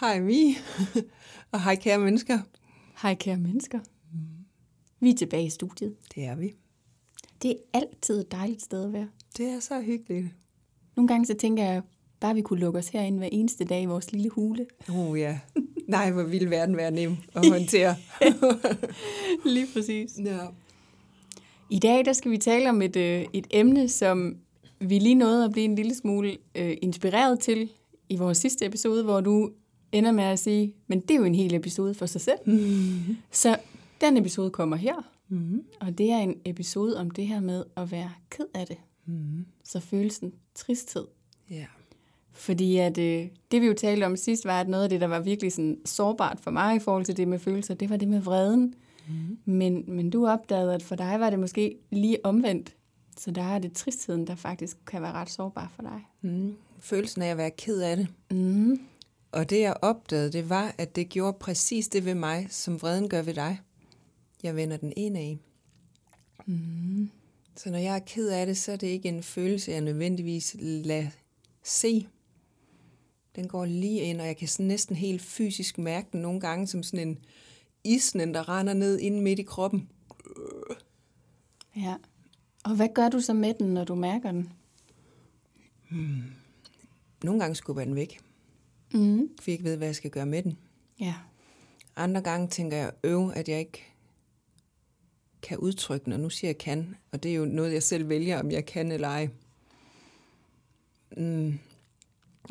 Hej Mi, og hej kære mennesker. Hej kære mennesker. Vi er tilbage i studiet. Det er vi. Det er altid et dejligt sted at være. Det er så hyggeligt. Nogle gange så tænker jeg, bare vi kunne lukke os herind hver eneste dag i vores lille hule. Oh, ja. Nej, hvor ville verden være nem at håndtere. Lige præcis. ja. I dag der skal vi tale om et, øh, et emne, som vi lige nåede at blive en lille smule øh, inspireret til i vores sidste episode, hvor du ender med at sige, men det er jo en hel episode for sig selv. Mm-hmm. Så den episode kommer her, mm-hmm. og det er en episode om det her med at være ked af det. Mm-hmm. Så følelsen tristhed. Ja. Fordi at, øh, det vi jo talte om sidst, var, at noget af det, der var virkelig sådan sårbart for mig i forhold til det med følelser, det var det med vreden. Mm. Men, men du opdagede, at for dig var det måske lige omvendt. Så der er det tristheden, der faktisk kan være ret sårbar for dig. Mm. Følelsen af at være ked af det. Mm. Og det jeg opdagede, det var, at det gjorde præcis det ved mig, som vreden gør ved dig. Jeg vender den ene af. Mm. Så når jeg er ked af det, så er det ikke en følelse, jeg nødvendigvis lader se. Den går lige ind, og jeg kan sådan næsten helt fysisk mærke den nogle gange som sådan en isnen, der render ned ind midt i kroppen. Ja. Og hvad gør du så med den, når du mærker den? Hmm. Nogle gange skubber jeg den væk. Mm. For jeg ikke ved, hvad jeg skal gøre med den. Ja. Andre gange tænker jeg, øv, at jeg ikke kan udtrykke den, og nu siger jeg kan, og det er jo noget, jeg selv vælger, om jeg kan eller ej. Mm.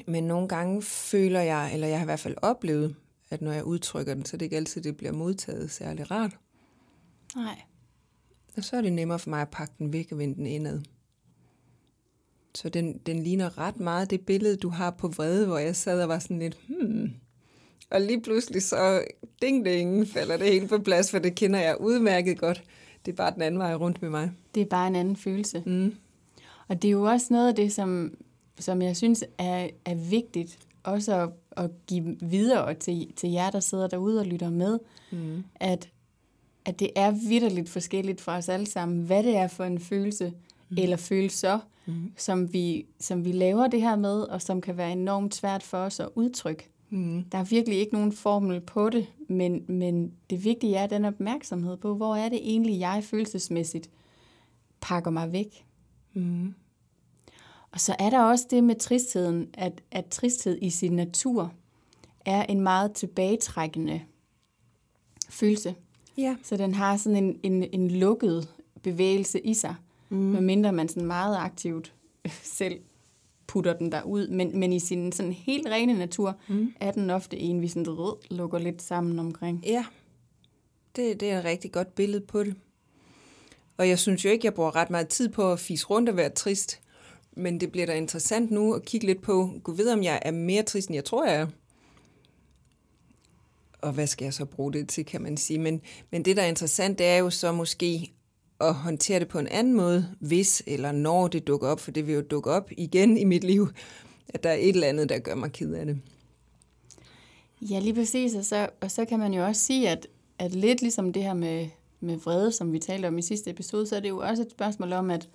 Men nogle gange føler jeg, eller jeg har i hvert fald oplevet, at når jeg udtrykker den, så er det ikke altid, det bliver modtaget særlig rart. Nej. Og så er det nemmere for mig at pakke den væk og vende den indad. Så den, den ligner ret meget det billede, du har på vrede, hvor jeg sad og var sådan lidt, hmm. Og lige pludselig så, ding ding, falder det helt på plads, for det kender jeg udmærket godt. Det er bare den anden vej rundt med mig. Det er bare en anden følelse. Mm. Og det er jo også noget af det, som, som jeg synes er, er vigtigt, også at, at give videre til, til jer, der sidder derude og lytter med, Mm. at, at det er vidderligt forskelligt for os alle sammen, hvad det er for en følelse, mm. eller følelser, mm. som, vi, som vi laver det her med, og som kan være enormt svært for os at udtrykke. Mm. Der er virkelig ikke nogen formel på det, men, men det vigtige er den opmærksomhed på, hvor er det egentlig, jeg følelsesmæssigt pakker mig væk. Mm. Og så er der også det med tristheden, at, at tristhed i sin natur er en meget tilbagetrækkende følelse. Ja. Så den har sådan en, en, en lukket bevægelse i sig, mm. medmindre man sådan meget aktivt selv putter den derud. Men, men i sin sådan helt rene natur mm. er den ofte en, vi sådan rød, lukker lidt sammen omkring. Ja, det, det er et rigtig godt billede på det. Og jeg synes jo ikke, jeg bruger ret meget tid på at fise rundt og være trist. Men det bliver da interessant nu at kigge lidt på, gå ved om jeg er mere trist, end jeg tror, jeg er. Og hvad skal jeg så bruge det til, kan man sige. Men, men det, der er interessant, det er jo så måske at håndtere det på en anden måde, hvis eller når det dukker op, for det vil jo dukke op igen i mit liv, at der er et eller andet, der gør mig ked af det. Ja, lige præcis. Og så, og så kan man jo også sige, at, at lidt ligesom det her med, med vrede, som vi talte om i sidste episode, så er det jo også et spørgsmål om, at,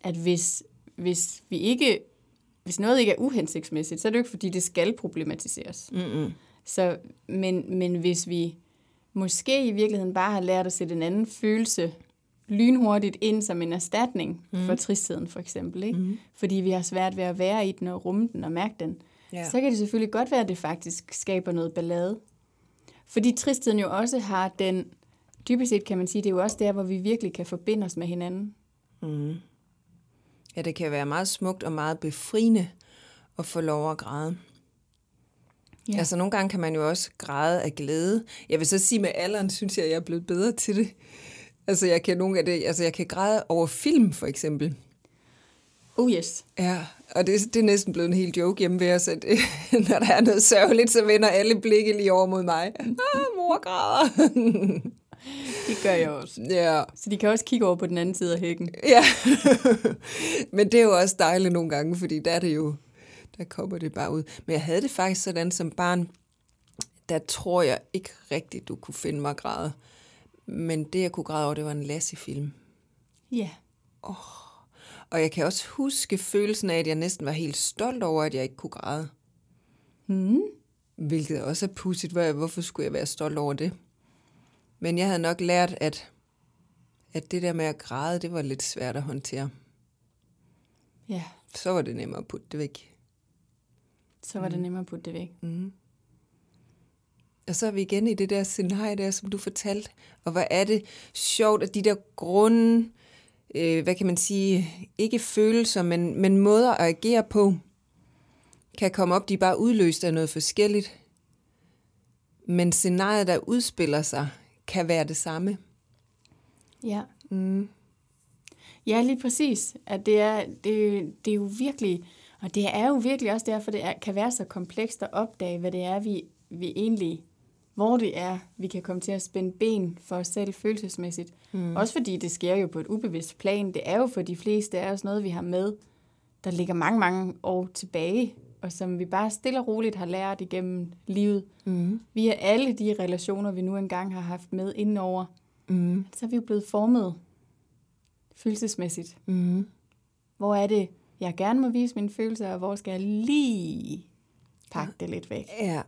at hvis, hvis vi ikke hvis noget ikke er uhensigtsmæssigt, så er det jo ikke, fordi det skal problematiseres. Mm-mm. Så, men, men hvis vi måske i virkeligheden bare har lært at sætte en anden følelse lynhurtigt ind som en erstatning mm. for tristheden for eksempel, ikke? Mm. fordi vi har svært ved at være i den og rumme den og mærke den, Ja. så kan det selvfølgelig godt være, at det faktisk skaber noget ballade. Fordi tristheden jo også har den, dybest set kan man sige, det er jo også der, hvor vi virkelig kan forbinde os med hinanden. Mm. Ja, det kan være meget smukt og meget befriende at få lov at græde. Ja. Altså nogle gange kan man jo også græde af glæde. Jeg vil så sige, med alderen synes jeg, at jeg er blevet bedre til det. Altså jeg kan, nogle af det, altså jeg kan græde over film, for eksempel. Oh yes. Ja, og det, det er næsten blevet en helt joke hjemme ved os, at når der er noget sørgeligt, så vender alle blikke lige over mod mig. Ah, mor græder. Det gør jeg også. ja, Så de kan også kigge over på den anden side af hækken. ja. Men det er jo også dejligt nogle gange, fordi der er det jo, der kommer det bare ud. Men jeg havde det faktisk sådan som barn, der tror jeg ikke rigtigt, du kunne finde mig græde. Men det, jeg kunne græde over, det var en Lassie-film. Ja. Og jeg kan også huske følelsen af, at jeg næsten var helt stolt over, at jeg ikke kunne græde. Hmm. Hvilket også er pudsigt. Hvor- Hvorfor skulle jeg være stolt over det? Men jeg havde nok lært, at, at det der med at græde, det var lidt svært at håndtere. Ja, Så var det nemmere at putte det væk. så var det nemmere at putte det væk. Og så er vi igen i det der scenarie der, som du fortalte. Og hvor er det sjovt, at de der grunde, øh, hvad kan man sige, ikke følelser, men, men måder at agere på, kan komme op. De er bare udløst af noget forskelligt. Men scenariet, der udspiller sig, kan være det samme. Ja. Mm. Ja, lige præcis. At det, er, det, det er jo virkelig, og det er jo virkelig også derfor, det er, kan være så komplekst at opdage, hvad det er, vi, vi egentlig, hvor det er, vi kan komme til at spænde ben for os selv følelsesmæssigt. Mm. Også fordi det sker jo på et ubevidst plan. Det er jo for de fleste af os noget, vi har med, der ligger mange, mange år tilbage, og som vi bare stille og roligt har lært igennem livet. Mm. Via alle de relationer, vi nu engang har haft med indenover, mm. så er vi jo blevet formet følelsesmæssigt. Mm. Hvor er det, jeg gerne må vise mine følelser, og hvor skal jeg lige pakke det lidt væk? Ja.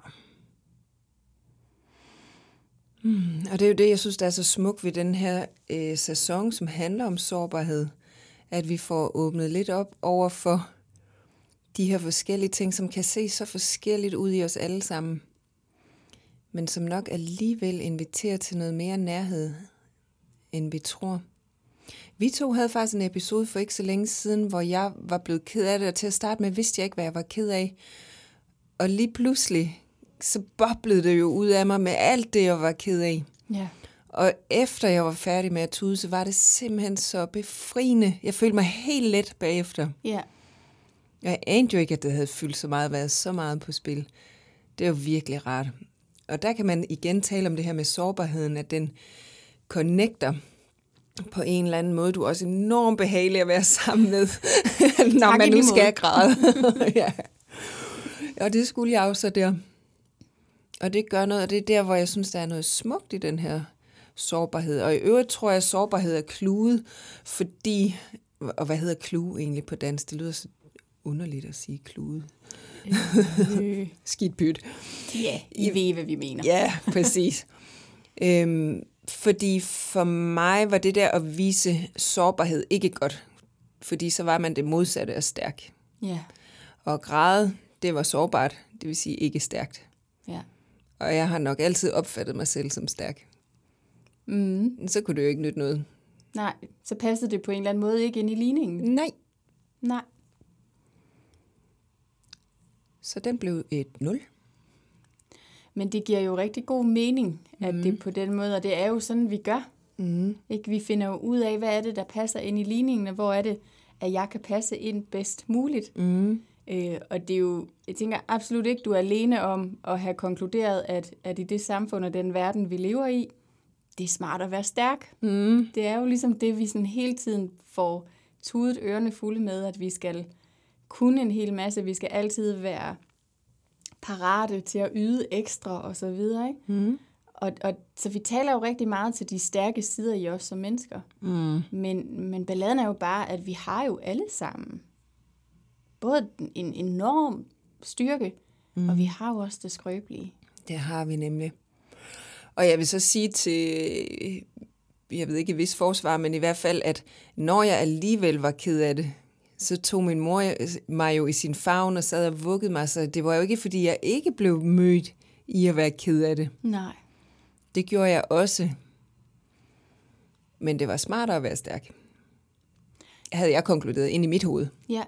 Mm, og det er jo det, jeg synes, der er så smukt ved den her øh, sæson, som handler om sårbarhed. At vi får åbnet lidt op over for de her forskellige ting, som kan se så forskelligt ud i os alle sammen. Men som nok alligevel inviterer til noget mere nærhed, end vi tror. Vi to havde faktisk en episode for ikke så længe siden, hvor jeg var blevet ked af det, og til at starte med vidste jeg ikke, hvad jeg var ked af. Og lige pludselig, så boblede det jo ud af mig med alt det, jeg var ked af. Ja. Og efter jeg var færdig med at tude, så var det simpelthen så befriende. Jeg følte mig helt let bagefter. Ja. Jeg anede jo ikke, at det havde fyldt så meget, været så meget på spil. Det er jo virkelig rart. Og der kan man igen tale om det her med sårbarheden, at den connecter på en eller anden måde. Du er også enormt behagelig at være sammen med, når Tak man nu skal græde. ja. Og det skulle jeg også der. Og det gør noget, og det er der, hvor jeg synes, der er noget smukt i den her sårbarhed. Og i øvrigt tror jeg, at sårbarhed er kludet, fordi... Og hvad hedder klue egentlig på dansk? Det lyder så underligt at sige klude. Øh, Skidt pyt. ja, I ved, hvad vi mener. Ja, præcis. øhm, fordi for mig var det der at vise sårbarhed ikke godt. Fordi så var man det modsatte af stærk. Ja. Og græde, det var sårbart, det vil sige ikke stærkt. ja. Og jeg har nok altid opfattet mig selv som stærk. Mm. Så kunne det jo ikke nytte noget. Nej, så passede det på en eller anden måde ikke ind i ligningen. Nej. Nej. Så den blev et 0. Men det giver jo rigtig god mening, at mm. det er på den måde, og det er jo sådan, vi gør. Mm. Ikke? Vi finder jo ud af, hvad er det, der passer ind i ligningen, og hvor er det, at jeg kan passe ind bedst muligt. Mm. Øh, og det er jo, jeg tænker absolut ikke, du er alene om at have konkluderet, at, at i det samfund og den verden, vi lever i, det er smart at være stærk. Mm. Det er jo ligesom det, vi sådan hele tiden får tudet ørerne fulde med, at vi skal kunne en hel masse. Vi skal altid være parate til at yde ekstra og så videre. Ikke? Mm. Og, og, så vi taler jo rigtig meget til de stærke sider i os som mennesker. Mm. Men, men balladen er jo bare, at vi har jo alle sammen både en enorm styrke, mm. og vi har jo også det skrøbelige. Det har vi nemlig. Og jeg vil så sige til, jeg ved ikke hvis forsvar, men i hvert fald, at når jeg alligevel var ked af det, så tog min mor mig jo i sin favn og sad og vuggede mig, så det var jo ikke, fordi jeg ikke blev mødt i at være ked af det. Nej. Det gjorde jeg også. Men det var smartere at være stærk. Havde jeg konkluderet ind i mit hoved. Ja.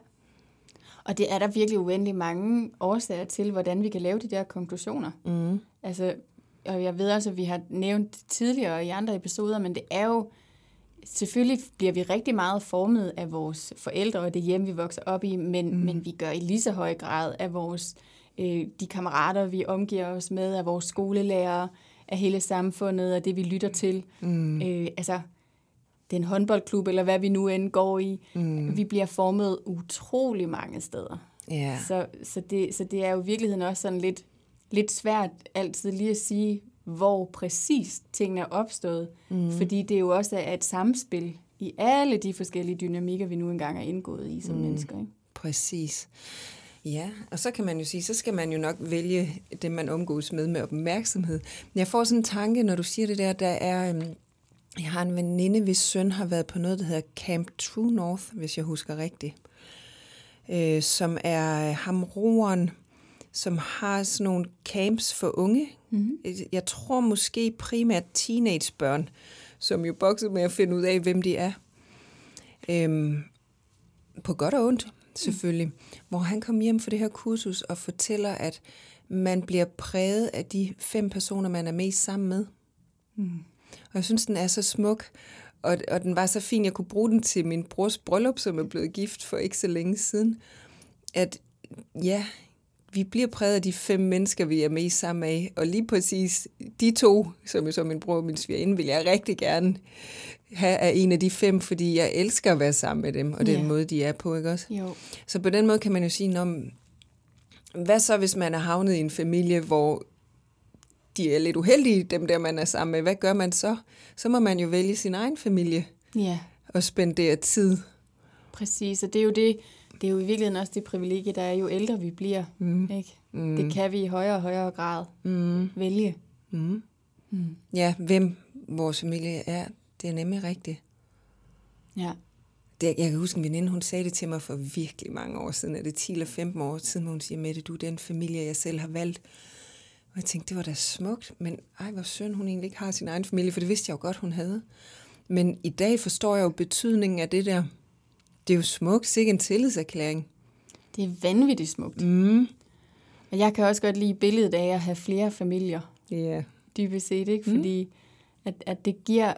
Og det er der virkelig uendelig mange årsager til, hvordan vi kan lave de der konklusioner. Mm. Altså, og jeg ved også, at vi har nævnt det tidligere i andre episoder, men det er jo selvfølgelig bliver vi rigtig meget formet af vores forældre og det hjem, vi vokser op i, men, mm. men vi gør i lige så høj grad af vores, øh, de kammerater, vi omgiver os med, af vores skolelærer, af hele samfundet og det, vi lytter til. Mm. Øh, altså, den håndboldklub, eller hvad vi nu end går i. Mm. Vi bliver formet utrolig mange steder. Ja. Så, så, det, så det er jo i virkeligheden også sådan lidt, lidt svært altid lige at sige, hvor præcis tingene er opstået. Mm. Fordi det jo også er et samspil i alle de forskellige dynamikker, vi nu engang er indgået i som mm. mennesker. Ikke? Præcis. Ja, og så kan man jo sige, så skal man jo nok vælge det, man omgås med med opmærksomhed. Jeg får sådan en tanke, når du siger det der, der er... Jeg har en veninde, hvis søn har været på noget, der hedder Camp True North, hvis jeg husker rigtigt. Øh, som er hamroeren, som har sådan nogle camps for unge. Mm-hmm. Jeg tror måske primært teenagebørn, som jo bokser med at finde ud af, hvem de er. Øhm, på godt og ondt, selvfølgelig. Mm. Hvor han kom hjem for det her kursus og fortæller, at man bliver præget af de fem personer, man er mest sammen med. Mm. Jeg synes, den er så smuk, og, og den var så fin, jeg kunne bruge den til min brors bryllup, som er blevet gift for ikke så længe siden. At ja, vi bliver præget af de fem mennesker, vi er med sammen med. Og lige præcis de to, som er så min bror og min svigerinde, vil jeg rigtig gerne have af en af de fem, fordi jeg elsker at være sammen med dem, og den yeah. måde, de er på, ikke også? Jo. Så på den måde kan man jo sige, om hvad så, hvis man er havnet i en familie, hvor de er lidt uheldige, dem der, man er sammen med. Hvad gør man så? Så må man jo vælge sin egen familie ja. og spendere tid. Præcis, og det er jo det, det er jo i virkeligheden også det privilegie, der er jo ældre vi bliver. Mm. Ikke? Mm. Det kan vi i højere og højere grad mm. vælge. Mm. Mm. Ja, hvem vores familie er, det er nemlig rigtigt. Ja. Det, jeg kan huske en veninde, hun sagde det til mig for virkelig mange år siden, er det 10 eller 15 år siden, hvor hun siger, Mette, du er den familie, jeg selv har valgt. Og jeg tænkte, det var da smukt, men ej, hvor synd, hun egentlig ikke har sin egen familie, for det vidste jeg jo godt, hun havde. Men i dag forstår jeg jo betydningen af det der. Det er jo smukt, sikke en tillidserklæring. Det er vanvittigt smukt. Mm. Og jeg kan også godt lide billedet af at have flere familier. Ja. Yeah. Dybest set, ikke? Mm. Fordi at, at det giver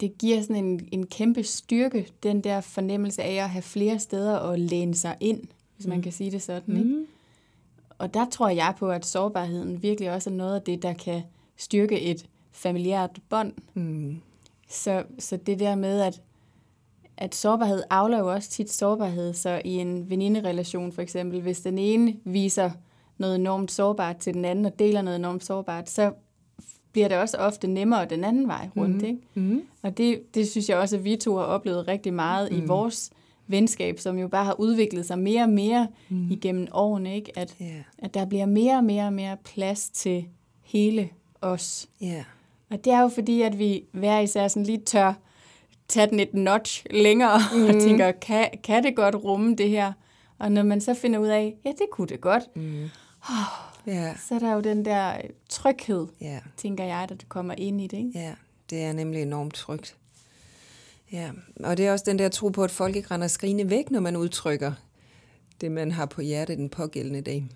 det giver sådan en, en kæmpe styrke, den der fornemmelse af at have flere steder at læne sig ind, hvis mm. man kan sige det sådan. Ikke? Og der tror jeg på, at sårbarheden virkelig også er noget af det, der kan styrke et familiært bånd. Mm. Så, så det der med, at, at sårbarhed afler jo også tit sårbarhed, så i en veninderelation for eksempel, hvis den ene viser noget enormt sårbart til den anden og deler noget enormt sårbart, så bliver det også ofte nemmere den anden vej rundt. Mm. Ikke? Mm. Og det, det synes jeg også, at vi to har oplevet rigtig meget mm. i vores venskab, som jo bare har udviklet sig mere og mere mm. igennem årene. Ikke? At, yeah. at der bliver mere og mere og mere plads til hele os. Yeah. Og det er jo fordi, at vi hver især sådan lige tør tage den et notch længere mm. og tænker, kan, kan det godt rumme det her? Og når man så finder ud af, ja, det kunne det godt, mm. oh, Ja. Så er der jo den der tryghed, ja. tænker jeg, der kommer ind i det. Ikke? Ja, det er nemlig enormt trygt. Ja, og det er også den der tro på, at folk ikke render skrigende væk, når man udtrykker det, man har på hjertet den pågældende dag.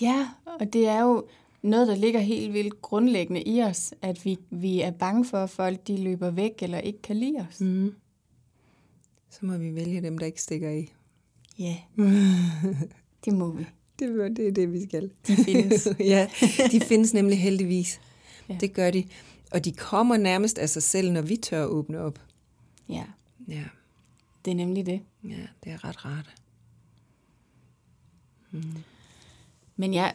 Ja, og det er jo noget, der ligger helt vildt grundlæggende i os, at vi, vi er bange for, at folk de løber væk eller ikke kan lide os. Mm. Så må vi vælge dem, der ikke stikker i. Ja, det må vi. Det, det er det, vi skal. De findes. ja, de findes nemlig heldigvis. Ja. Det gør de. Og de kommer nærmest af sig selv, når vi tør at åbne op. Ja, Ja, det er nemlig det. ja det er ret rart. Mm. Men jeg,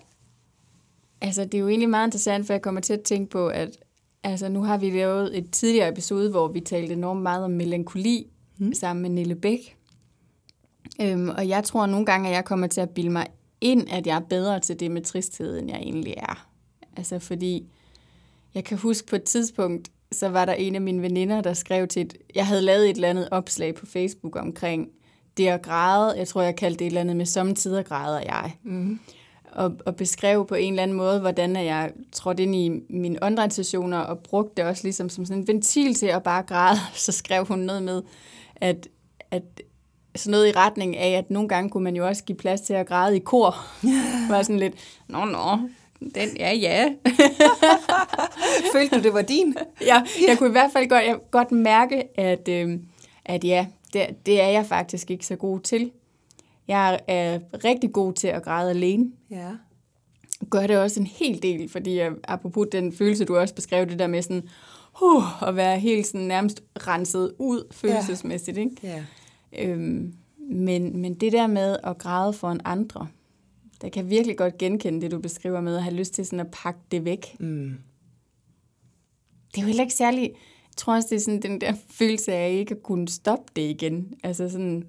altså det er jo egentlig meget interessant, for jeg kommer til at tænke på, at altså nu har vi lavet et tidligere episode, hvor vi talte enormt meget om melankoli mm. sammen med Nille Bæk. Øhm, og jeg tror nogle gange, at jeg kommer til at bilde mig ind, at jeg er bedre til det med tristhed, end jeg egentlig er. Altså fordi, jeg kan huske på et tidspunkt, så var der en af mine veninder, der skrev til et, jeg havde lavet et eller andet opslag på Facebook omkring det at græde. Jeg tror, jeg kaldte det et eller andet med samtidig græder jeg. Mm. Og, og beskrev på en eller anden måde, hvordan jeg trådte ind i mine online og brugte det også ligesom som sådan en ventil til at bare græde. Så skrev hun noget med, at, at sådan noget i retning af, at nogle gange kunne man jo også give plads til at græde i kor. var sådan lidt, nå, nå, Den, ja, ja. Følte du, det var din? ja, jeg kunne i hvert fald godt, jeg godt mærke, at, øh, at ja, det, det er jeg faktisk ikke så god til. Jeg er rigtig god til at græde alene. Ja. Gør det også en hel del, fordi jeg, apropos den følelse, du også beskrev, det der med sådan, uh, at være helt sådan nærmest renset ud følelsesmæssigt. Ikke? Ja. Øhm, men, men det der med at græde for en andre, der kan virkelig godt genkende det, du beskriver med at have lyst til sådan at pakke det væk. Mm. Det er jo heller ikke særlig... Jeg tror også, det er sådan den der følelse af ikke at kunne stoppe det igen. Altså sådan...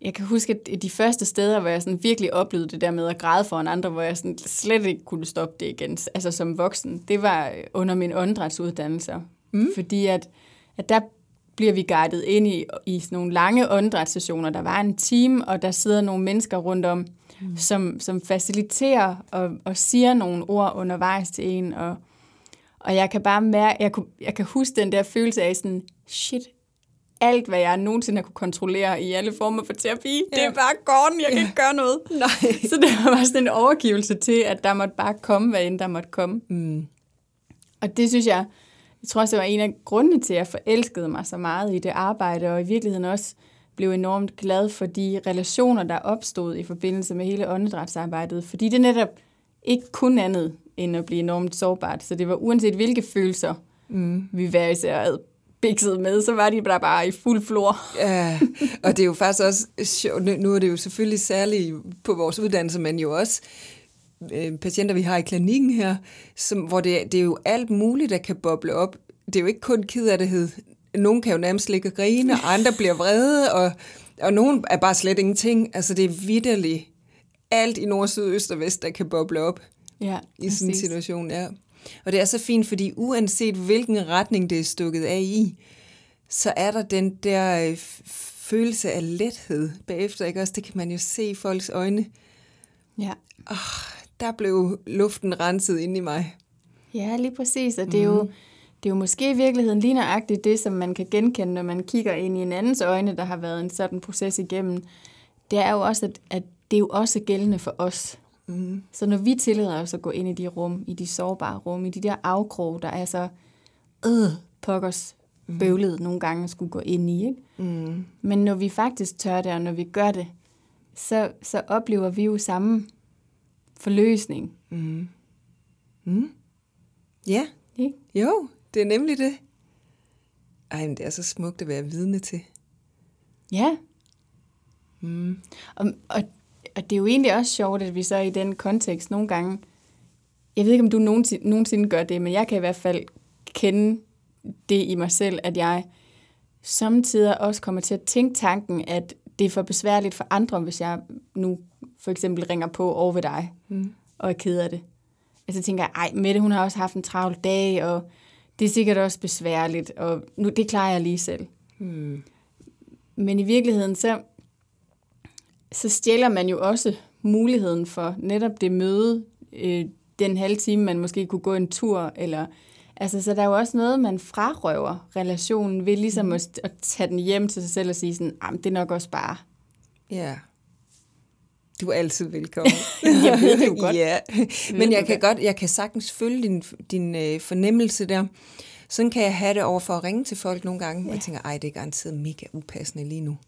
Jeg kan huske, at de første steder, hvor jeg sådan virkelig oplevede det der med at græde for en andre, hvor jeg sådan slet ikke kunne stoppe det igen, altså som voksen, det var under min åndedrætsuddannelse. Mm. Fordi at, at der bliver vi guidet ind i, i sådan nogle lange åndedrætssessioner. Der var en team, og der sidder nogle mennesker rundt om, mm. som, som faciliterer og, og siger nogle ord undervejs til en. Og, og jeg kan bare mærke, jeg, kunne, jeg kan huske den der følelse af sådan, shit, alt hvad jeg nogensinde har kunne kontrollere i alle former for terapi, ja. det er bare gone, jeg kan ja. ikke gøre noget. Nej. Så det var bare sådan en overgivelse til, at der måtte bare komme, hvad end der måtte komme. Mm. Og det synes jeg, jeg tror også, det var en af grundene til, at jeg forelskede mig så meget i det arbejde, og i virkeligheden også blev enormt glad for de relationer, der opstod i forbindelse med hele åndedrætsarbejdet. Fordi det netop ikke kun andet end at blive enormt sårbart. Så det var uanset hvilke følelser mm. vi hver især havde bikset med, så var de der bare i fuld flor. Ja, og det er jo faktisk også sjovt. Nu er det jo selvfølgelig særligt på vores uddannelse, men jo også øh, patienter, vi har i klinikken her, som, hvor det, det er jo alt muligt, der kan boble op. Det er jo ikke kun kederlighed. Nogle kan jo nærmest ligge og grine, og andre bliver vrede, og, og nogen er bare slet ingenting. Altså det er vidderligt alt i nord, syd, øst og vest, der kan boble op ja, i sådan en situation. Ja. Og det er så fint, fordi uanset hvilken retning det er stukket af i, så er der den der øh, følelse af lethed bagefter. Ikke? Også det kan man jo se i folks øjne. Ja. Oh, der blev luften renset ind i mig. Ja, lige præcis. Og det er, mm. Det er jo måske i virkeligheden lige nøjagtigt det, som man kan genkende, når man kigger ind i en andens øjne, der har været en sådan proces igennem. Det er jo også, at, at det er jo også gældende for os. Mm. Så når vi tillader os at gå ind i de rum, i de sårbare rum, i de der afkrog, der er så øh, pokkers mm. bøvlet nogle gange at skulle gå ind i. Ikke? Mm. Men når vi faktisk tør det, og når vi gør det, så, så oplever vi jo samme forløsning. Mm. Mm. Ja, ikke? jo, det er nemlig det. Ej, men det er så smukt at være vidne til. Ja. Mm. Og, og og det er jo egentlig også sjovt, at vi så i den kontekst nogle gange, jeg ved ikke, om du nogensinde, nogensinde gør det, men jeg kan i hvert fald kende det i mig selv, at jeg samtidig også kommer til at tænke tanken, at det er for besværligt for andre, hvis jeg nu for eksempel ringer på over ved dig, mm. og er ked af det. Altså tænker jeg, ej, Mette, hun har også haft en travl dag, og det er sikkert også besværligt, og nu, det klarer jeg lige selv. Mm. Men i virkeligheden, så så stjæler man jo også muligheden for netop det møde, øh, den halve time, man måske kunne gå en tur, eller altså, så der er jo også noget, man frarøver relationen ved ligesom mm. at, at tage den hjem til sig selv og sige sådan, det er nok også bare. Ja. Du er altid velkommen. jeg ved det jo godt. ja. Men jeg kan godt, jeg kan sagtens følge din, din øh, fornemmelse der. Sådan kan jeg have det over for at ringe til folk nogle gange, ja. og jeg tænker, ej, det er garanteret mega upassende lige nu.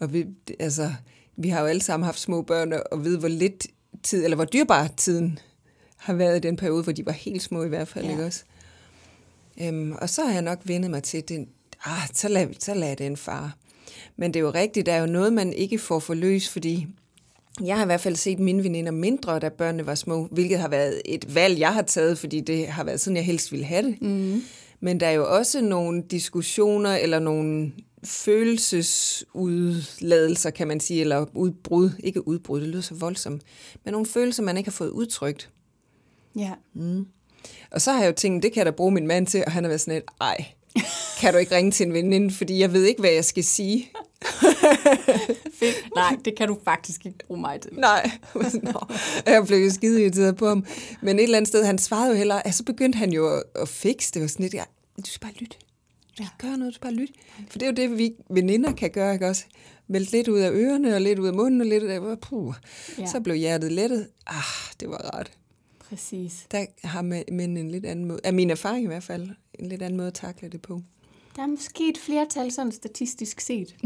Og vi, altså, vi har jo alle sammen haft små børn og ved, hvor lidt tid, eller hvor dyrbar tiden har været i den periode, hvor de var helt små i hvert fald, ja. ikke også? Øhm, og så har jeg nok vendet mig til, den, ah, så lad, så lad den far. Men det er jo rigtigt, der er jo noget, man ikke får forløst, fordi jeg har i hvert fald set mine veninder mindre, da børnene var små, hvilket har været et valg, jeg har taget, fordi det har været sådan, jeg helst ville have det. Mm. Men der er jo også nogle diskussioner eller nogle følelsesudladelser, kan man sige, eller udbrud, ikke udbrud, det lyder så voldsomt, men nogle følelser, man ikke har fået udtrykt. Ja. Mm. Og så har jeg jo tænkt, det kan jeg da bruge min mand til, og han har været sådan et, ej, kan du ikke ringe til en veninde, fordi jeg ved ikke, hvad jeg skal sige. Fedt. Nej, det kan du faktisk ikke bruge mig til. Nej, jeg blev jo skide irriteret på ham. Men et eller andet sted, han svarede jo heller, altså, så begyndte han jo at, at fikse det, var sådan lidt, ja, du skal bare lytte Du skal ikke gøre noget, du skal bare lytte. For det er jo det, vi veninder kan gøre, ikke også? Melde lidt ud af ørerne, og lidt ud af munden, og lidt ud af... Puh. Ja. Ja. Så blev hjertet lettet. Ah, det var rart. Præcis. Der har mænd en lidt anden måde, af min erfaring i hvert fald, en lidt anden måde at takle det på. Der er måske et flertal sådan statistisk set,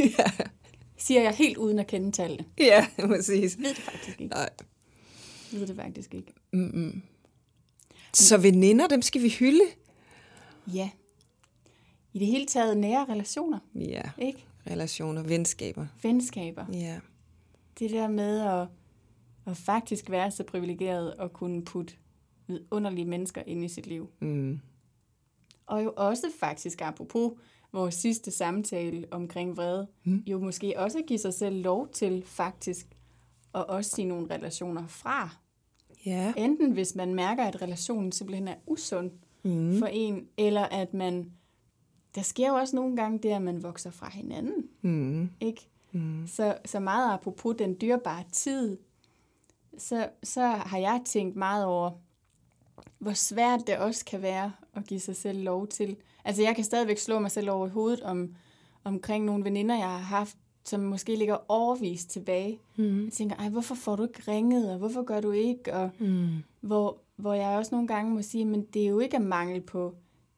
ja. siger jeg helt uden at kende tallene. ja, præcis. Jeg ved det faktisk ikke. Nej. Jeg ved det faktisk ikke. Mm-mm. Så veninder, dem skal vi hylde. Ja. I det hele taget nære relationer, Ja, ikke? relationer, venskaber. Venskaber. Ja. Det der med at, at faktisk være så privilegeret at kunne putte underlige mennesker ind i sit liv. Mm. Og jo også faktisk, apropos vores sidste samtale omkring vrede, Mm. jo måske også at give sig selv lov til faktisk at også sige nogle relationer fra. Ja. Enten hvis man mærker, at relationen simpelthen er usund Mm. for en, eller at man... Der sker jo også nogle gange det, at man vokser fra hinanden, Mm. ikke? Mm. Så, så meget apropos den dyrbare tid, så, så har jeg tænkt meget over, hvor svært det også kan være at give sig selv lov til. Altså jeg kan stadigvæk slå mig selv over hovedet om, omkring nogle veninder, jeg har haft, som måske ligger overvist tilbage. Mm. Jeg tænker, ej, hvorfor får du ikke ringet, og hvorfor gør du ikke? Og Mm. hvor, hvor jeg også nogle gange må sige, men det er jo ikke af mangel på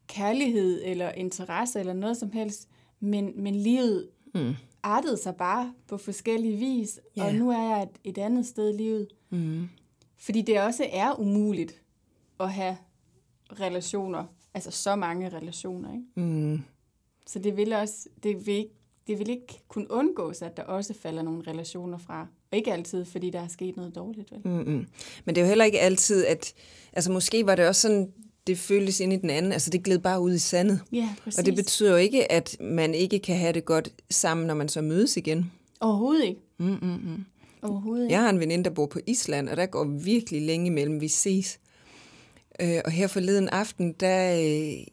kærlighed eller interesse eller noget som helst, men, men livet Mm. artede sig bare på forskellige vis, Ja. og nu er jeg et, et andet sted i livet. Mm. Fordi det også er umuligt at have relationer, altså så mange relationer. Ikke? Mm. Så det vil også, det vil, ikke, det vil ikke kunne undgås, at der også falder nogle relationer fra. Og ikke altid, fordi der er sket noget dårligt. Vel? Mm-mm. Men det er jo heller ikke altid, at... Altså måske var det også sådan, det føltes ind i den anden. Altså det gled bare ud i sandet. Ja, præcis. Og det betyder jo ikke, at man ikke kan have det godt sammen, når man så mødes igen. Overhovedet ikke. Mm-mm. Overhovedet ikke. Jeg har en veninde, der bor på Island, og der går virkelig længe imellem, vi ses. Øh, og her forleden aften, der... Øh,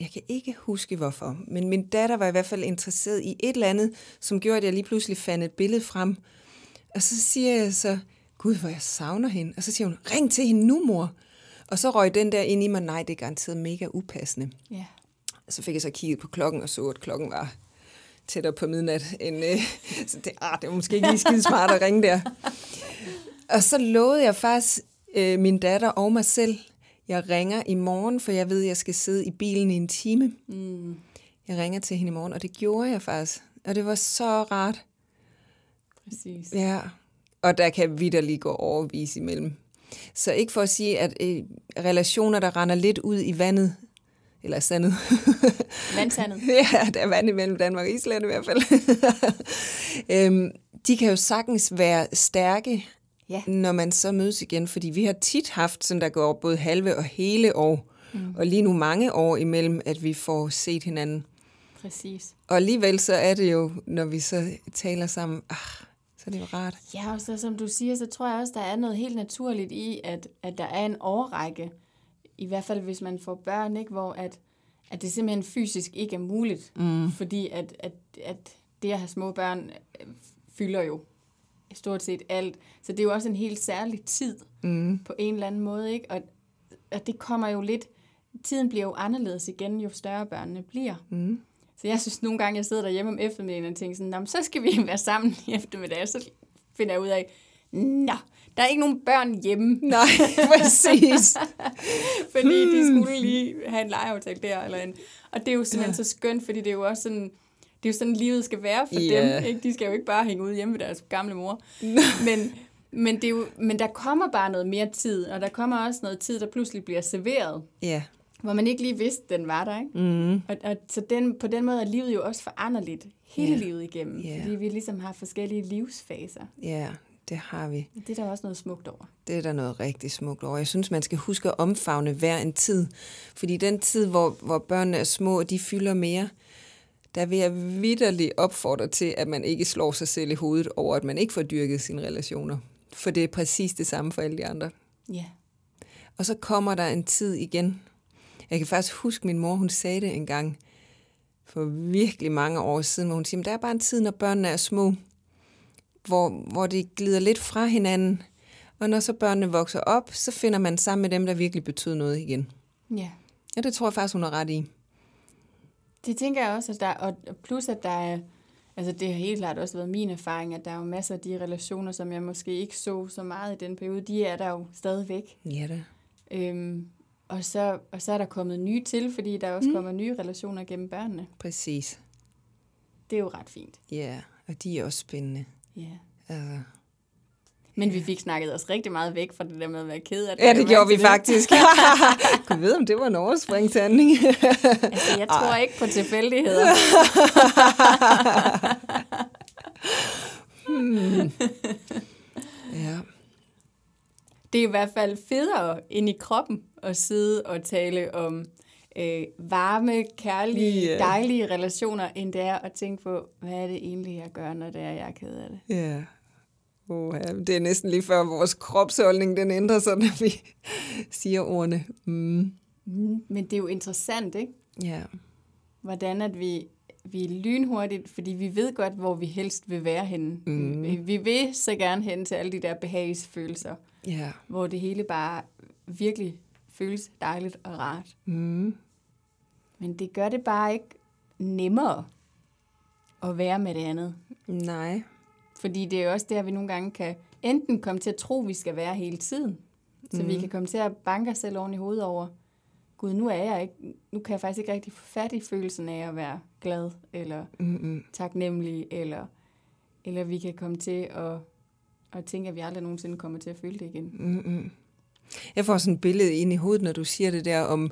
jeg kan ikke huske hvorfor, men min datter var i hvert fald interesseret i et eller andet, som gjorde, at jeg lige pludselig fandt et billede frem. Og så siger jeg så, gud, hvor jeg savner hende. Og så siger hun, ring til hende nu, mor. Og så røg den der ind i mig, nej, det er garanteret mega upassende. Ja. Så fik jeg så kigget på klokken og så, at klokken var tættere på midnat. End, øh, så det, ah, det var måske ikke lige skide smart at ringe der. Og så lovede jeg faktisk øh, min datter og mig selv, jeg ringer i morgen, for jeg ved, at jeg skal sidde i bilen i en time. Mm, Jeg ringer til hende i morgen, og det gjorde jeg faktisk. Og det var så rart. præcis. Ja, og der kan vidderlig gå overvis imellem. Så ikke for at sige, at øh, relationer, der render lidt ud i vandet, eller sandet, Vandsandet. ja, der er vand imellem Danmark og Island i hvert fald, øhm, de kan jo sagtens være stærke, Ja. når man så mødes igen, fordi vi har tit haft sådan, der går både halve og hele år, mm. og lige nu mange år imellem, at vi får set hinanden. Præcis. Og alligevel så er det jo, når vi så taler sammen, ah, så er det jo rart. Ja, og så som du siger, så tror jeg også, der er noget helt naturligt i, at, at der er en overrække, i hvert fald hvis man får børn, ikke, hvor at, at det simpelthen fysisk ikke er muligt, mm. fordi at, at, at det at have små børn fylder jo stort set alt. Så det er jo også en helt særlig tid Mm. på en eller anden måde, ikke? Og, og det kommer jo lidt, tiden bliver jo anderledes igen, jo større børnene bliver. Mm. Så jeg synes nogle gange, jeg sidder derhjemme om eftermiddagen og tænker sådan, "Nå, men så skal vi være sammen i eftermiddag, så finder jeg ud af, nå, der er ikke nogen børn hjemme, Nej, præcis. fordi de skulle lige have en legeaftale der. Eller en. Og det er jo simpelthen så skønt, fordi det er jo også sådan, det er jo sådan, livet skal være for Ja. dem. Ikke? De skal jo ikke bare hænge ud hjemme ved deres gamle mor. men, men, det er jo, men der kommer bare noget mere tid, og der kommer også noget tid, der pludselig bliver serveret, Ja. hvor man ikke lige vidste, den var der. Ikke? Mm. Og, og så den, på den måde er livet jo også foranderligt hele Ja. livet igennem, Ja. fordi vi ligesom har forskellige livsfaser. Ja, det har vi. Det er der også noget smukt over. Det er der noget rigtig smukt over. Jeg synes, man skal huske at omfavne hver en tid. Fordi den tid, hvor, hvor børnene er små, de fylder mere, der vil jeg vidderligt opfordre til, at man ikke slår sig selv i hovedet over, at man ikke får dyrket sine relationer. For det er præcis det samme for alle de andre. Ja. Og så kommer der en tid igen. Jeg kan faktisk huske, min mor hun sagde det en gang for virkelig mange år siden, hvor hun siger, "Men der er bare en tid, når børnene er små, hvor, hvor de glider lidt fra hinanden. Og når så børnene vokser op, så finder man sammen med dem, der virkelig betød noget igen. Ja. Ja, det tror jeg faktisk, hun har ret i. Det tænker jeg også, at der, og plus at der er, altså det har helt klart også været min erfaring, at der er jo masser af de relationer, som jeg måske ikke så så meget i den periode, de er der jo stadigvæk. Ja da. Øhm, og, så, og så er der kommet nye til, fordi der også mm. kommer nye relationer gennem børnene. Præcis. Det er jo ret fint. Ja, og de er også spændende. Ja. Altså, Men vi fik snakket os rigtig meget væk fra det der med at være ked af det. ja, det gjorde vi det. faktisk. Kunne vide, om det var en overspringshandling. Altså, jeg tror ikke på tilfældigheder. ja. Det er i hvert fald federe ind i kroppen at sidde og tale om øh, varme, kærlige, Ja. dejlige relationer, end det er at tænke på, hvad er det egentlig, jeg gør, når det er, jeg er ked af det. Ja. Oh, ja. Det er næsten lige før vores kropsholdning den ændrer sig, når vi siger ordene. Mm. Mm. Men det er jo interessant, ikke? Ja. Hvordan at vi, vi er lynhurtigt, fordi vi ved godt, hvor vi helst vil være henne. Mm. Vi, vi vil så gerne hen til alle de der behagsfølelser, Ja. hvor det hele bare virkelig føles dejligt og rart. Mm. Men det gør det bare ikke nemmere at være med det andet. Nej. Fordi det er jo også der, vi nogle gange kan enten komme til at tro, vi skal være hele tiden. Så mm. vi kan komme til at banke os selv oven i hovedet over, gud, nu er jeg ikke, nu kan jeg faktisk ikke rigtig få fat i følelsen af at være glad, eller Mm-mm. taknemmelig, eller, eller vi kan komme til at, at tænke, at vi aldrig nogensinde kommer til at føle det igen. Mm-mm. Jeg får sådan et billede ind i hovedet, når du siger det der om,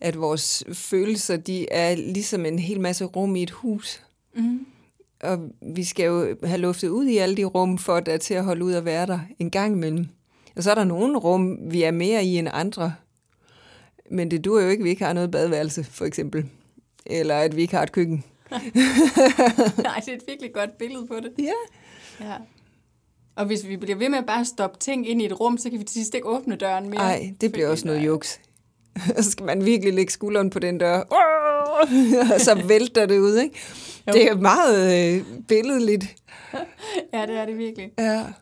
at vores følelser, de er ligesom en hel masse rum i et hus. Mm. Og vi skal jo have luftet ud i alle de rum, for at til at holde ud og være der en gang imellem. Og så er der nogle rum, vi er mere i end andre. Men det duer jo ikke, at vi ikke har noget badeværelse, for eksempel. Eller at vi ikke har et køkken. Nej, det er et virkelig godt billede på det. Ja. Ja. Og hvis vi bliver ved med at bare stoppe ting ind i et rum, så kan vi til sidst ikke åbne døren mere. Nej, det bliver også noget juks. så skal man virkelig lægge skulderen på den dør. og så vælter det ud, ikke? Jo. Det er meget øh, billedligt. Ja, det er det virkelig. Ja.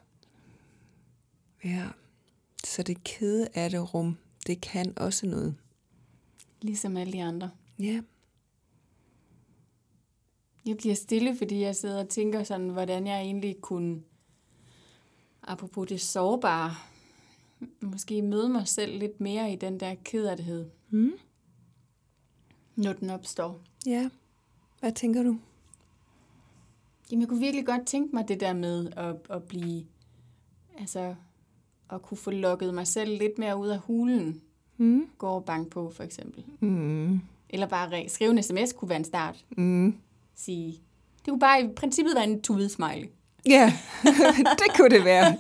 Ja. Så det kede af det rum, det kan også noget. Ligesom alle de andre. Ja. Jeg bliver stille, fordi jeg sidder og tænker sådan, hvordan jeg egentlig kunne, apropos det sårbare, måske møde mig selv lidt mere i den der kederlighed, Mm. når den opstår. Ja. Hvad tænker du? Jamen, jeg kunne virkelig godt tænke mig det der med at, at blive, altså, at kunne få lukket mig selv lidt mere ud af hulen. Mm. Gå og bank på, for eksempel. Mm. Eller bare re- skrive en sms kunne være en start. Mm. Sige, det kunne bare i princippet være en tudet smiley. Ja, det kunne det være.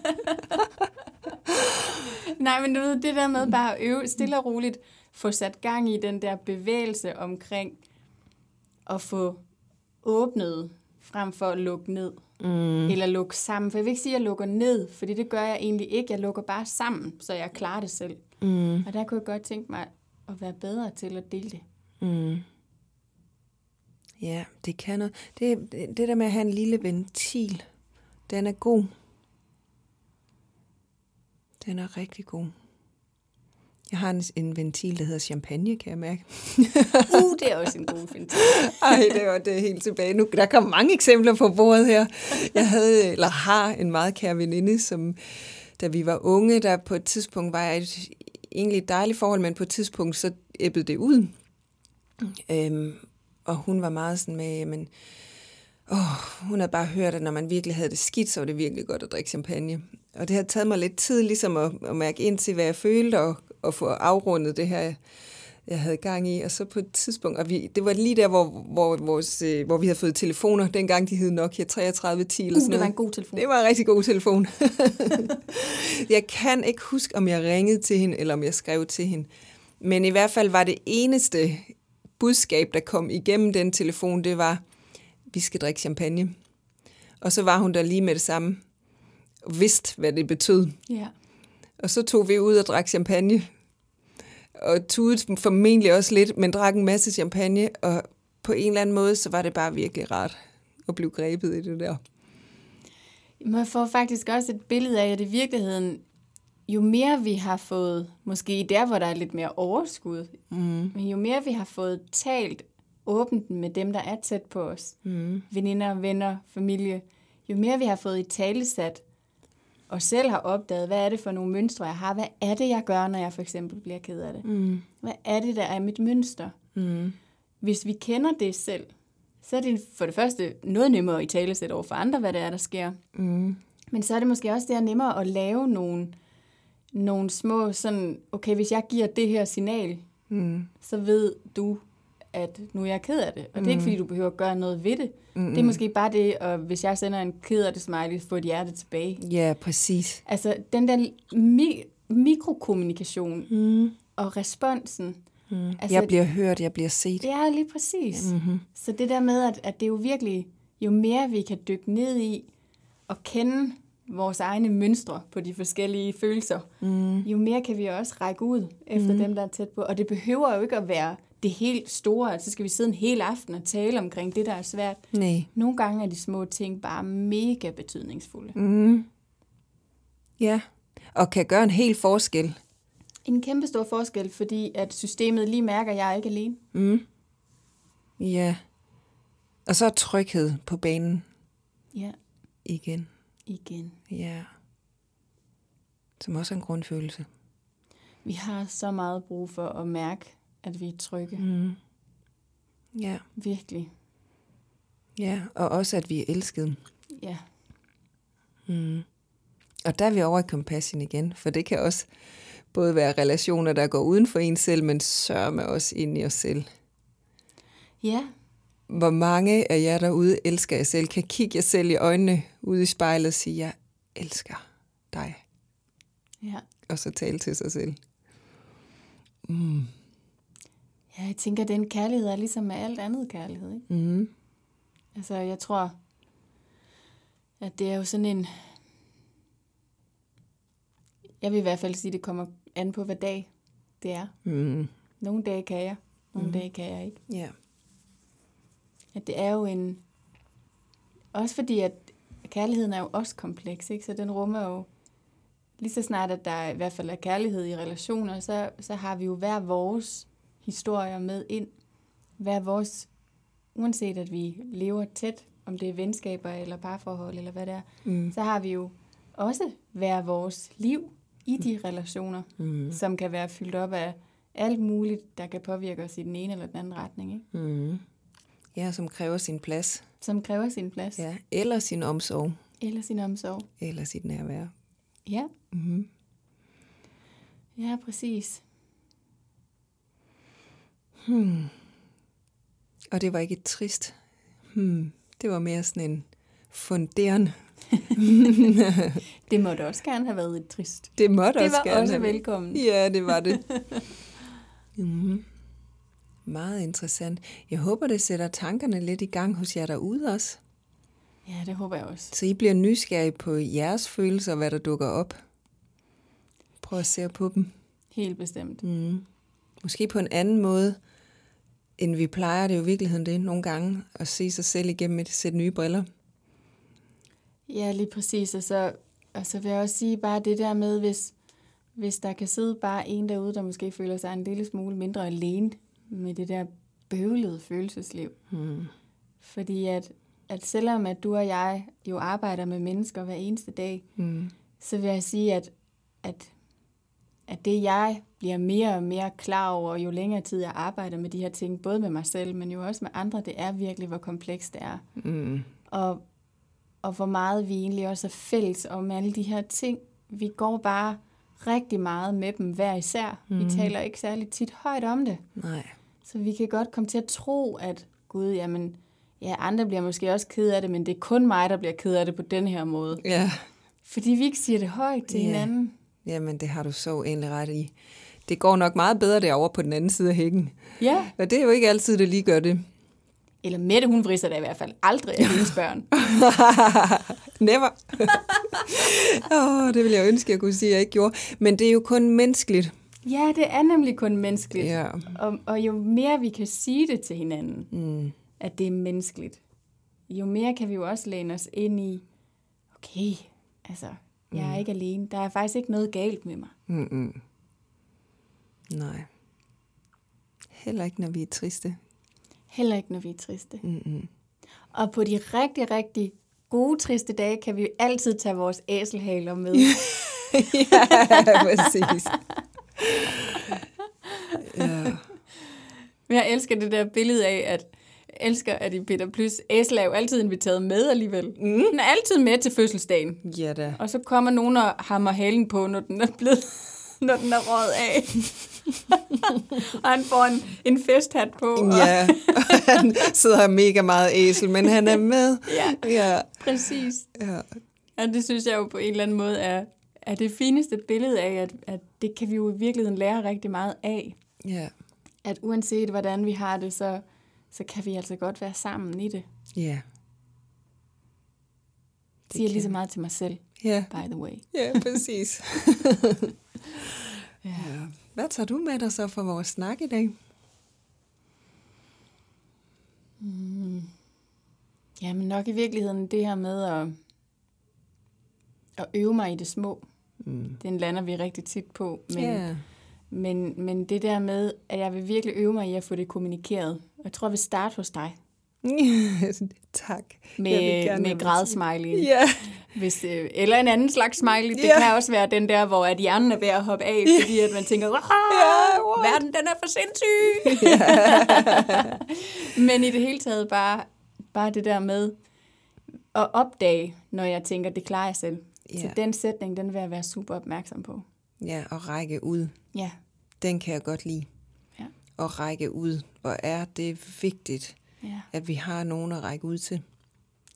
Nej, men du ved, det der med bare at øve stille og roligt, få sat gang i den der bevægelse omkring at få åbnet frem for at lukke ned. Mm. Eller lukke sammen. For jeg vil ikke sige, at jeg lukker ned, fordi det gør jeg egentlig ikke. Jeg lukker bare sammen, så jeg klarer det selv. Mm. Og der kunne jeg godt tænke mig at være bedre til at dele det. Mm. Ja, det kan noget. Det, det, det der med at have en lille ventil, den er god. Den er rigtig god. Jeg har en, en ventil, der hedder champagne, kan jeg mærke. Uh, det er også en god fin Ej, det var det helt tilbage nu. Der kom mange eksempler på bordet her. Jeg havde, eller har en meget kær veninde, som da vi var unge, der på et tidspunkt var jeg et egentlig et dejligt forhold, men på et tidspunkt så æbbede det ud. Øhm, og hun var meget sådan med, men åh, hun havde bare hørt, at når man virkelig havde det skidt, så var det virkelig godt at drikke champagne. Og det har taget mig lidt tid ligesom at, at mærke ind til, hvad jeg følte, og, og få afrundet det her, jeg havde gang i. Og så på et tidspunkt, og vi, det var lige der, hvor, hvor, vores, øh, hvor vi havde fået telefoner, dengang de hed Nokia 3310 eller Uh, sådan det var noget. en god telefon. Det var en rigtig god telefon. jeg kan ikke huske, om jeg ringede til hende, eller om jeg skrev til hende. Men i hvert fald var det eneste budskab, der kom igennem den telefon, det var, vi skal drikke champagne. Og så var hun der lige med det samme, og vidste, hvad det betød. Ja. Og så tog vi ud og drak champagne. Og tudede formentlig også lidt, men drak en masse champagne. Og på en eller anden måde, så var det bare virkelig rart at blive grebet i det der. Man får faktisk også et billede af, at i virkeligheden, jo mere vi har fået, måske der, hvor der er lidt mere overskud, mm. men jo mere vi har fået talt åbent med dem, der er tæt på os, Mm. veninder, venner, familie, jo mere vi har fået i talesat, og selv har opdaget, hvad er det for nogle mønstre, jeg har, hvad er det, jeg gør, når jeg for eksempel bliver ked af det, Mm. hvad er det, der er mit mønster, Mm. hvis vi kender det selv, så er det for det første noget nemmere i talesæt over for andre, hvad det er, der sker. Mm. Men så er det måske også der nemmere at lave nogle, nogle små sådan, okay, hvis jeg giver det her signal, Mm. så ved du, at nu er jeg ked af det. Og det er ikke, fordi du behøver at gøre noget ved det. Mm. Det er måske bare det, og hvis jeg sender en ked af det smiley, få et hjerte tilbage. Ja, præcis. Altså, den der mi- mikrokommunikation Mm. og responsen. Mm. Altså, Jeg bliver hørt, jeg bliver set. Ja, lige præcis. Mm-hmm. Så det der med, at, at det er jo virkelig, jo mere vi kan dykke ned i og kende vores egne mønstre på de forskellige følelser, Mm. jo mere kan vi også række ud efter mm. dem, der er tæt på. Og det behøver jo ikke at være det helt store, at så skal vi sidde en hel aften og tale omkring det, der er svært. Nej. Nogle gange er de små ting bare mega betydningsfulde. Mm. Ja, og kan gøre en helt forskel. En kæmpe stor forskel, fordi at systemet lige mærker, at jeg er ikke alene. Mm. Ja. Og så tryghed på banen Ja, igen. igen. Ja. Som også er en grundfølelse. Vi har så meget brug for at mærke, at vi er trygge. Mm. Ja. Virkelig. Ja, og også at vi er elskede. Ja. Mm. Og der er vi over i compassion igen, for det kan også både være relationer, der går uden for en selv, men sørme også ind i os selv. Ja, Hvor mange af jer derude elsker jer selv, kan kigge jer selv i øjnene ude i spejlet og sige, jeg elsker dig, ja. og så tale til sig selv. Mm. Ja, jeg tænker, at den kærlighed er ligesom med alt andet kærlighed. Ikke? Mm. Altså, jeg tror, at det er jo sådan en... Jeg vil i hvert fald sige, at det kommer an på, hvad dag det er. Mm. Nogle dage kan jeg, nogle Mhm. dage kan jeg ikke. Ja. At det er jo en... Også fordi, at kærligheden er jo også kompleks, ikke? Så den rummer jo... Lige så snart, at der i hvert fald er kærlighed i relationer, så, så har vi jo hver vores historier med ind. Hver vores... Uanset at vi lever tæt, om det er venskaber eller parforhold eller hvad det er, Mm. så har vi jo også hver vores liv i de relationer, Mm. som kan være fyldt op af alt muligt, der kan påvirke os i den ene eller den anden retning, ikke? Mm. Ja, som kræver sin plads. som kræver sin plads. Ja. Eller sin omsorg. Eller sin omsorg. Eller sit nærvær. Ja, Mm. ja, præcis. Hmm. Og det var ikke et trist. Hmm. Det var mere sådan en funderende. Det måtte også gerne have været et trist. Det måtte Det også var gerne også have velkommen. Ja, det var det. mm. Meget interessant. Jeg håber, det sætter tankerne lidt i gang hos jer derude også. Ja, det håber jeg også. Så I bliver nysgerrige på jeres følelser, hvad der dukker op. Prøv at se på dem. Helt bestemt. Mm. Måske på en anden måde, end vi plejer det er jo i virkeligheden det nogle gange, at se sig selv igennem et sæt nye briller. Ja, lige præcis. Og så, og så vil jeg også sige bare det der med, hvis, hvis der kan sidde bare en derude, der måske føler sig en lille smule mindre alene med det der bøvlede følelsesliv. Mm. Fordi at, at selvom at du og jeg jo arbejder med mennesker hver eneste dag, Mm. så vil jeg sige, at, at, at det jeg bliver mere og mere klar over, jo længere tid jeg arbejder med de her ting, både med mig selv, men jo også med andre, det er virkelig, hvor komplekst det er. Mm. Og, og hvor meget vi egentlig også er fælles om alle de her ting. Vi går bare rigtig meget med dem hver især. Mm. Vi taler ikke særlig tit højt om det. Nej. Så vi kan godt komme til at tro, at gud, jamen, ja, andre bliver måske også ked af det, men det er kun mig, der bliver ked af det på den her måde. Ja. Fordi vi ikke siger det højt til Ja. hinanden. Jamen, det har du så egentlig ret i. Det går nok meget bedre derovre på den anden side af hækken. Ja. Og det er jo ikke altid, det lige gør det. Eller Mette, hun vrister da i hvert fald aldrig af hendes børn. Never. oh, det ville jeg ønske, jeg kunne sige, at jeg ikke gjorde. Men det er jo kun menneskeligt. Ja, det er nemlig kun menneskeligt. Ja. Og, og jo mere vi kan sige det til hinanden, Mm. at det er menneskeligt, jo mere kan vi jo også læne os ind i, okay, altså, jeg er ikke alene. Der er faktisk ikke noget galt med mig. Mm-mm. Nej. Heller ikke, når vi er triste. Heller ikke, når vi er triste. Mm-mm. Og på de rigtig, rigtig gode, triste dage, kan vi altid tage vores æselhaler med. ja, præcis. ja. Men jeg elsker det der billede af, at elsker, at i Peter Plus, Æsel er jo altid inviteret med alligevel. Mm. Den er altid med til fødselsdagen. ja da. Og så kommer nogen og hammer halen på, når den er blevet, når den er røget af. og han får en, en festhat på. Ja, og han sidder mega meget æsel, men han er med. ja, Ja, præcis. ja. Og det synes jeg jo på en eller anden måde er, er det fineste billede af, at, at det kan vi jo i virkeligheden lære rigtig meget af. Ja, At uanset hvordan vi har det, så, så kan vi altså godt være sammen i det. ja. Det siger lige så meget til mig selv, Ja, by the way. ja præcis. ja. Hvad tager du med dig så for vores snak i dag? Jamen nok i virkeligheden det her med at, at øve mig i det små. Mm. Den lander vi rigtig tit på. Men, Ja. men, men det der med, at jeg vil virkelig øve mig i at få det kommunikeret. Jeg tror, jeg vil starte hos dig tak. med, med grædsmiley. Ja. Hvis, øh, eller en anden slags smiley. Det Ja. kan også være den der, hvor at hjernen er ved at hoppe af, fordi at man tænker, Ja, verden den er for sindssyg. Men i det hele taget bare, bare det der med at opdage, når jeg tænker, det klarer jeg selv. Ja. Så den sætning, den vil jeg være super opmærksom på. Ja, og række ud. Ja, Den kan jeg godt lide. Og række ud. Hvor er det vigtigt, ja, at vi har nogen at række ud til.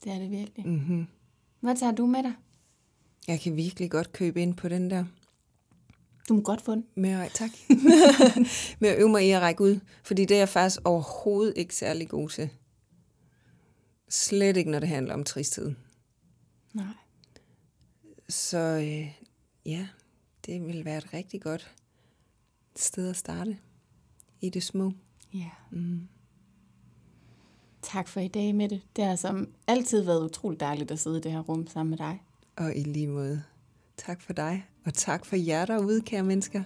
det er det virkelig. Mm-hmm. Hvad tager du med dig? Jeg kan virkelig godt købe ind på den der. Du må godt få den. Med at, tak. med at øve mig i at række ud. Fordi det er jeg faktisk overhovedet ikke særlig god til. Slet ikke, når det handler om tristhed. Nej. Så øh, ja, det vil være et rigtig godt sted at starte. I det små. Ja. Mm. Tak for i dag med det. Det har som altid været utroligt dejligt at sidde i det her rum sammen med dig. Og i lige måde. Tak for dig, og tak for jer derude, kære mennesker.